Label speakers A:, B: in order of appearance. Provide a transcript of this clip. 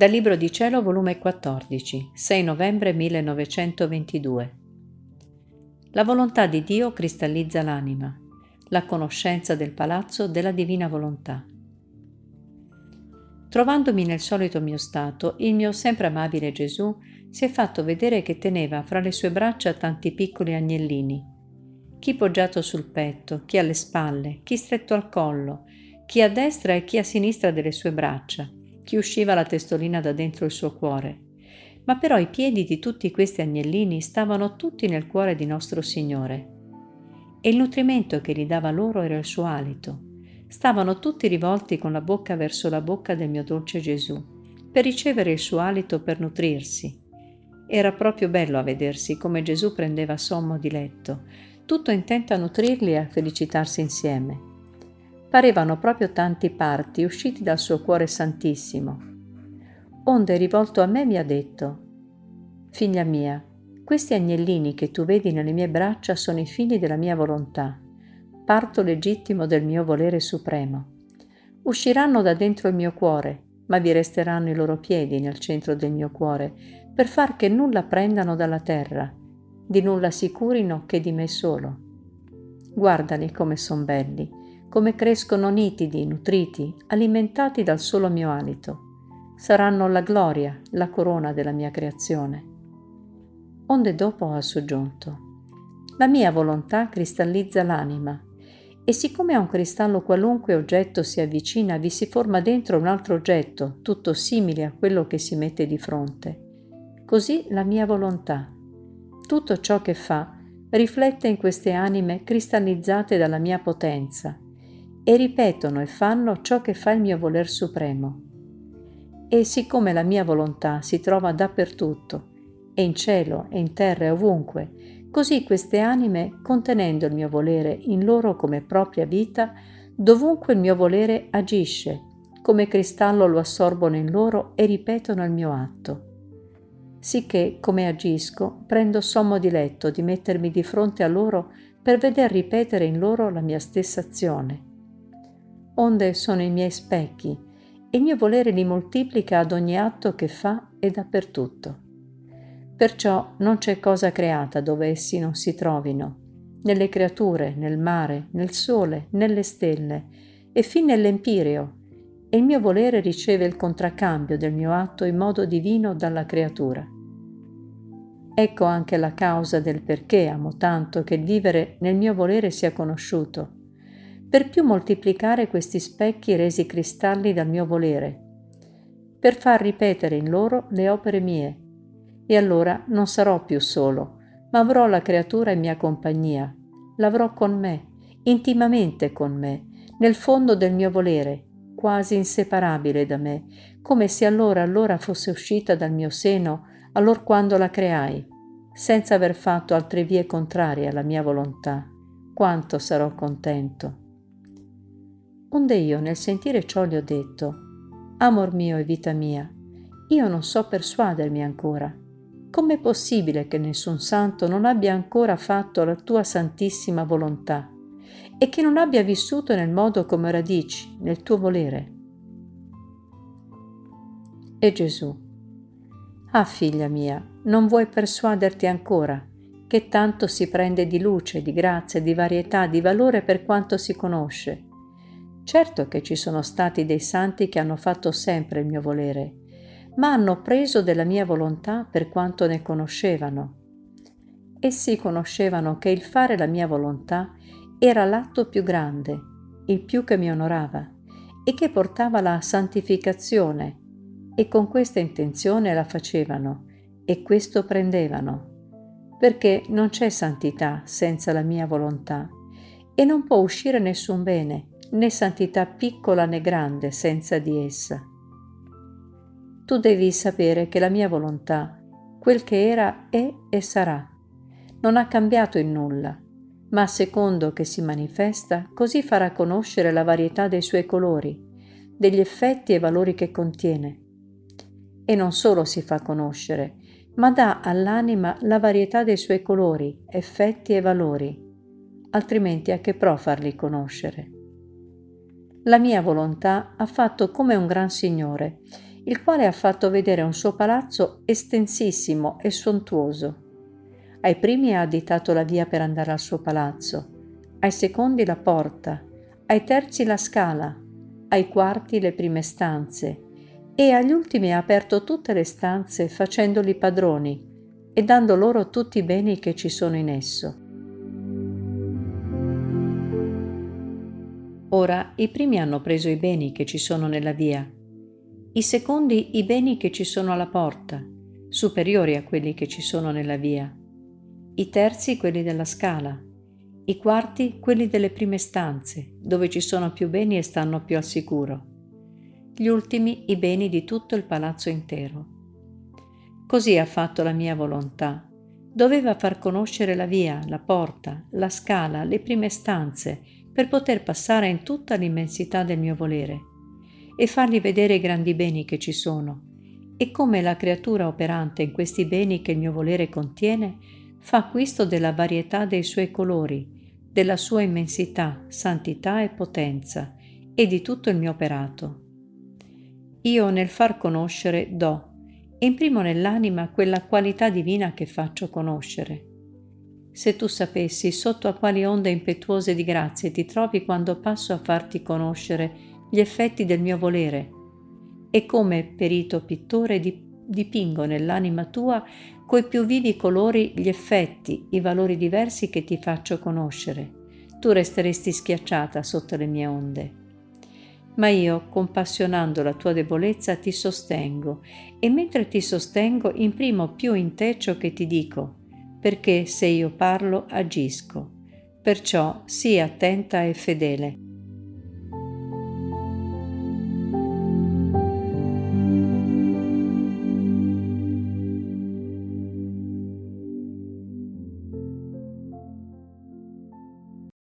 A: Dal Libro di Cielo, volume 14, 6 novembre 1922. La volontà di Dio cristallizza l'anima, la conoscenza del palazzo della divina volontà. Trovandomi nel solito mio stato, il mio sempre amabile Gesù si è fatto vedere che teneva fra le sue braccia tanti piccoli agnellini, chi poggiato sul petto, chi alle spalle, chi stretto al collo, chi a destra e chi a sinistra delle sue braccia, chi usciva la testolina da dentro il suo cuore. Ma però i piedi di tutti questi agnellini stavano tutti nel cuore di nostro Signore. E il nutrimento che gli dava loro era il suo alito. Stavano tutti rivolti con la bocca verso la bocca del mio dolce Gesù, per ricevere il suo alito per nutrirsi. Era proprio bello a vedersi come Gesù prendeva sommo di letto, tutto intento a nutrirli e a felicitarsi insieme parevano proprio tanti parti usciti dal suo cuore santissimo. Onde rivolto a me mi ha detto, Figlia mia, questi agnellini che tu vedi nelle mie braccia sono i figli della mia volontà, parto legittimo del mio volere supremo. Usciranno da dentro il mio cuore, ma vi resteranno i loro piedi nel centro del mio cuore, per far che nulla prendano dalla terra, di nulla si curino che di me solo. Guardali come son belli, come crescono nitidi, nutriti, alimentati dal solo mio alito. Saranno la gloria, la corona della mia creazione. Onde dopo ha soggiunto. La mia volontà cristallizza l'anima e siccome a un cristallo qualunque oggetto si avvicina, vi si forma dentro un altro oggetto, tutto simile a quello che si mette di fronte. Così la mia volontà. Tutto ciò che fa riflette in queste anime cristallizzate dalla mia potenza e ripetono e fanno ciò che fa il mio voler supremo. E siccome la mia volontà si trova dappertutto, e in cielo e in terra e ovunque, così queste anime, contenendo il mio volere in loro come propria vita, dovunque il mio volere agisce, come cristallo lo assorbono in loro e ripetono il mio atto. Sicché, come agisco, prendo sommo diletto di mettermi di fronte a loro per veder ripetere in loro la mia stessa azione onde sono i miei specchi, e il mio volere li moltiplica ad ogni atto che fa e dappertutto. Perciò non c'è cosa creata dove essi non si trovino, nelle creature, nel mare, nel sole, nelle stelle, e fin nell'empireo, e il mio volere riceve il contraccambio del mio atto in modo divino dalla creatura. Ecco anche la causa del perché amo tanto che il vivere nel mio volere sia conosciuto, per più moltiplicare questi specchi resi cristalli dal mio volere, per far ripetere in loro le opere mie. E allora non sarò più solo, ma avrò la creatura in mia compagnia, l'avrò con me, intimamente con me, nel fondo del mio volere, quasi inseparabile da me, come se allora allora fosse uscita dal mio seno, allor quando la creai, senza aver fatto altre vie contrarie alla mia volontà. Quanto sarò contento. Onde io nel sentire ciò gli ho detto, Amor mio e vita mia, io non so persuadermi ancora. Com'è possibile che nessun santo non abbia ancora fatto la tua santissima volontà e che non abbia vissuto nel modo come ora dici, nel tuo volere? E Gesù, Ah figlia mia, non vuoi persuaderti ancora, che tanto si prende di luce, di grazia, di varietà, di valore per quanto si conosce Certo che ci sono stati dei santi che hanno fatto sempre il mio volere, ma hanno preso della mia volontà per quanto ne conoscevano. Essi conoscevano che il fare la mia volontà era l'atto più grande, il più che mi onorava e che portava la santificazione e con questa intenzione la facevano e questo prendevano, perché non c'è santità senza la mia volontà e non può uscire nessun bene né santità piccola né grande senza di essa. Tu devi sapere che la mia volontà, quel che era, è e sarà. Non ha cambiato in nulla, ma a secondo che si manifesta, così farà conoscere la varietà dei suoi colori, degli effetti e valori che contiene. E non solo si fa conoscere, ma dà all'anima la varietà dei suoi colori, effetti e valori, altrimenti a che pro farli conoscere? La mia volontà ha fatto come un gran Signore il quale ha fatto vedere un suo palazzo estensissimo e sontuoso. Ai primi ha additato la via per andare al suo palazzo, ai secondi la porta, ai terzi la scala, ai quarti le prime stanze e agli ultimi ha aperto tutte le stanze facendoli padroni e dando loro tutti i beni che ci sono in esso. Ora i primi hanno preso i beni che ci sono nella via, i secondi i beni che ci sono alla porta, superiori a quelli che ci sono nella via, i terzi quelli della scala, i quarti quelli delle prime stanze, dove ci sono più beni e stanno più al sicuro, gli ultimi i beni di tutto il palazzo intero. Così ha fatto la mia volontà. Doveva far conoscere la via, la porta, la scala, le prime stanze, per poter passare in tutta l'immensità del mio volere e fargli vedere i grandi beni che ci sono e come la creatura operante in questi beni che il mio volere contiene fa acquisto della varietà dei suoi colori, della sua immensità, santità e potenza e di tutto il mio operato. Io nel far conoscere do imprimo nell'anima quella qualità divina che faccio conoscere. Se tu sapessi sotto a quali onde impetuose di grazie ti trovi quando passo a farti conoscere gli effetti del mio volere e come perito pittore dipingo nell'anima tua coi più vivi colori gli effetti, i valori diversi che ti faccio conoscere. Tu resteresti schiacciata sotto le mie onde. Ma io, compassionando la tua debolezza, ti sostengo e mentre ti sostengo imprimo più in te ciò che ti dico, perché se io parlo agisco. Perciò sii attenta e fedele.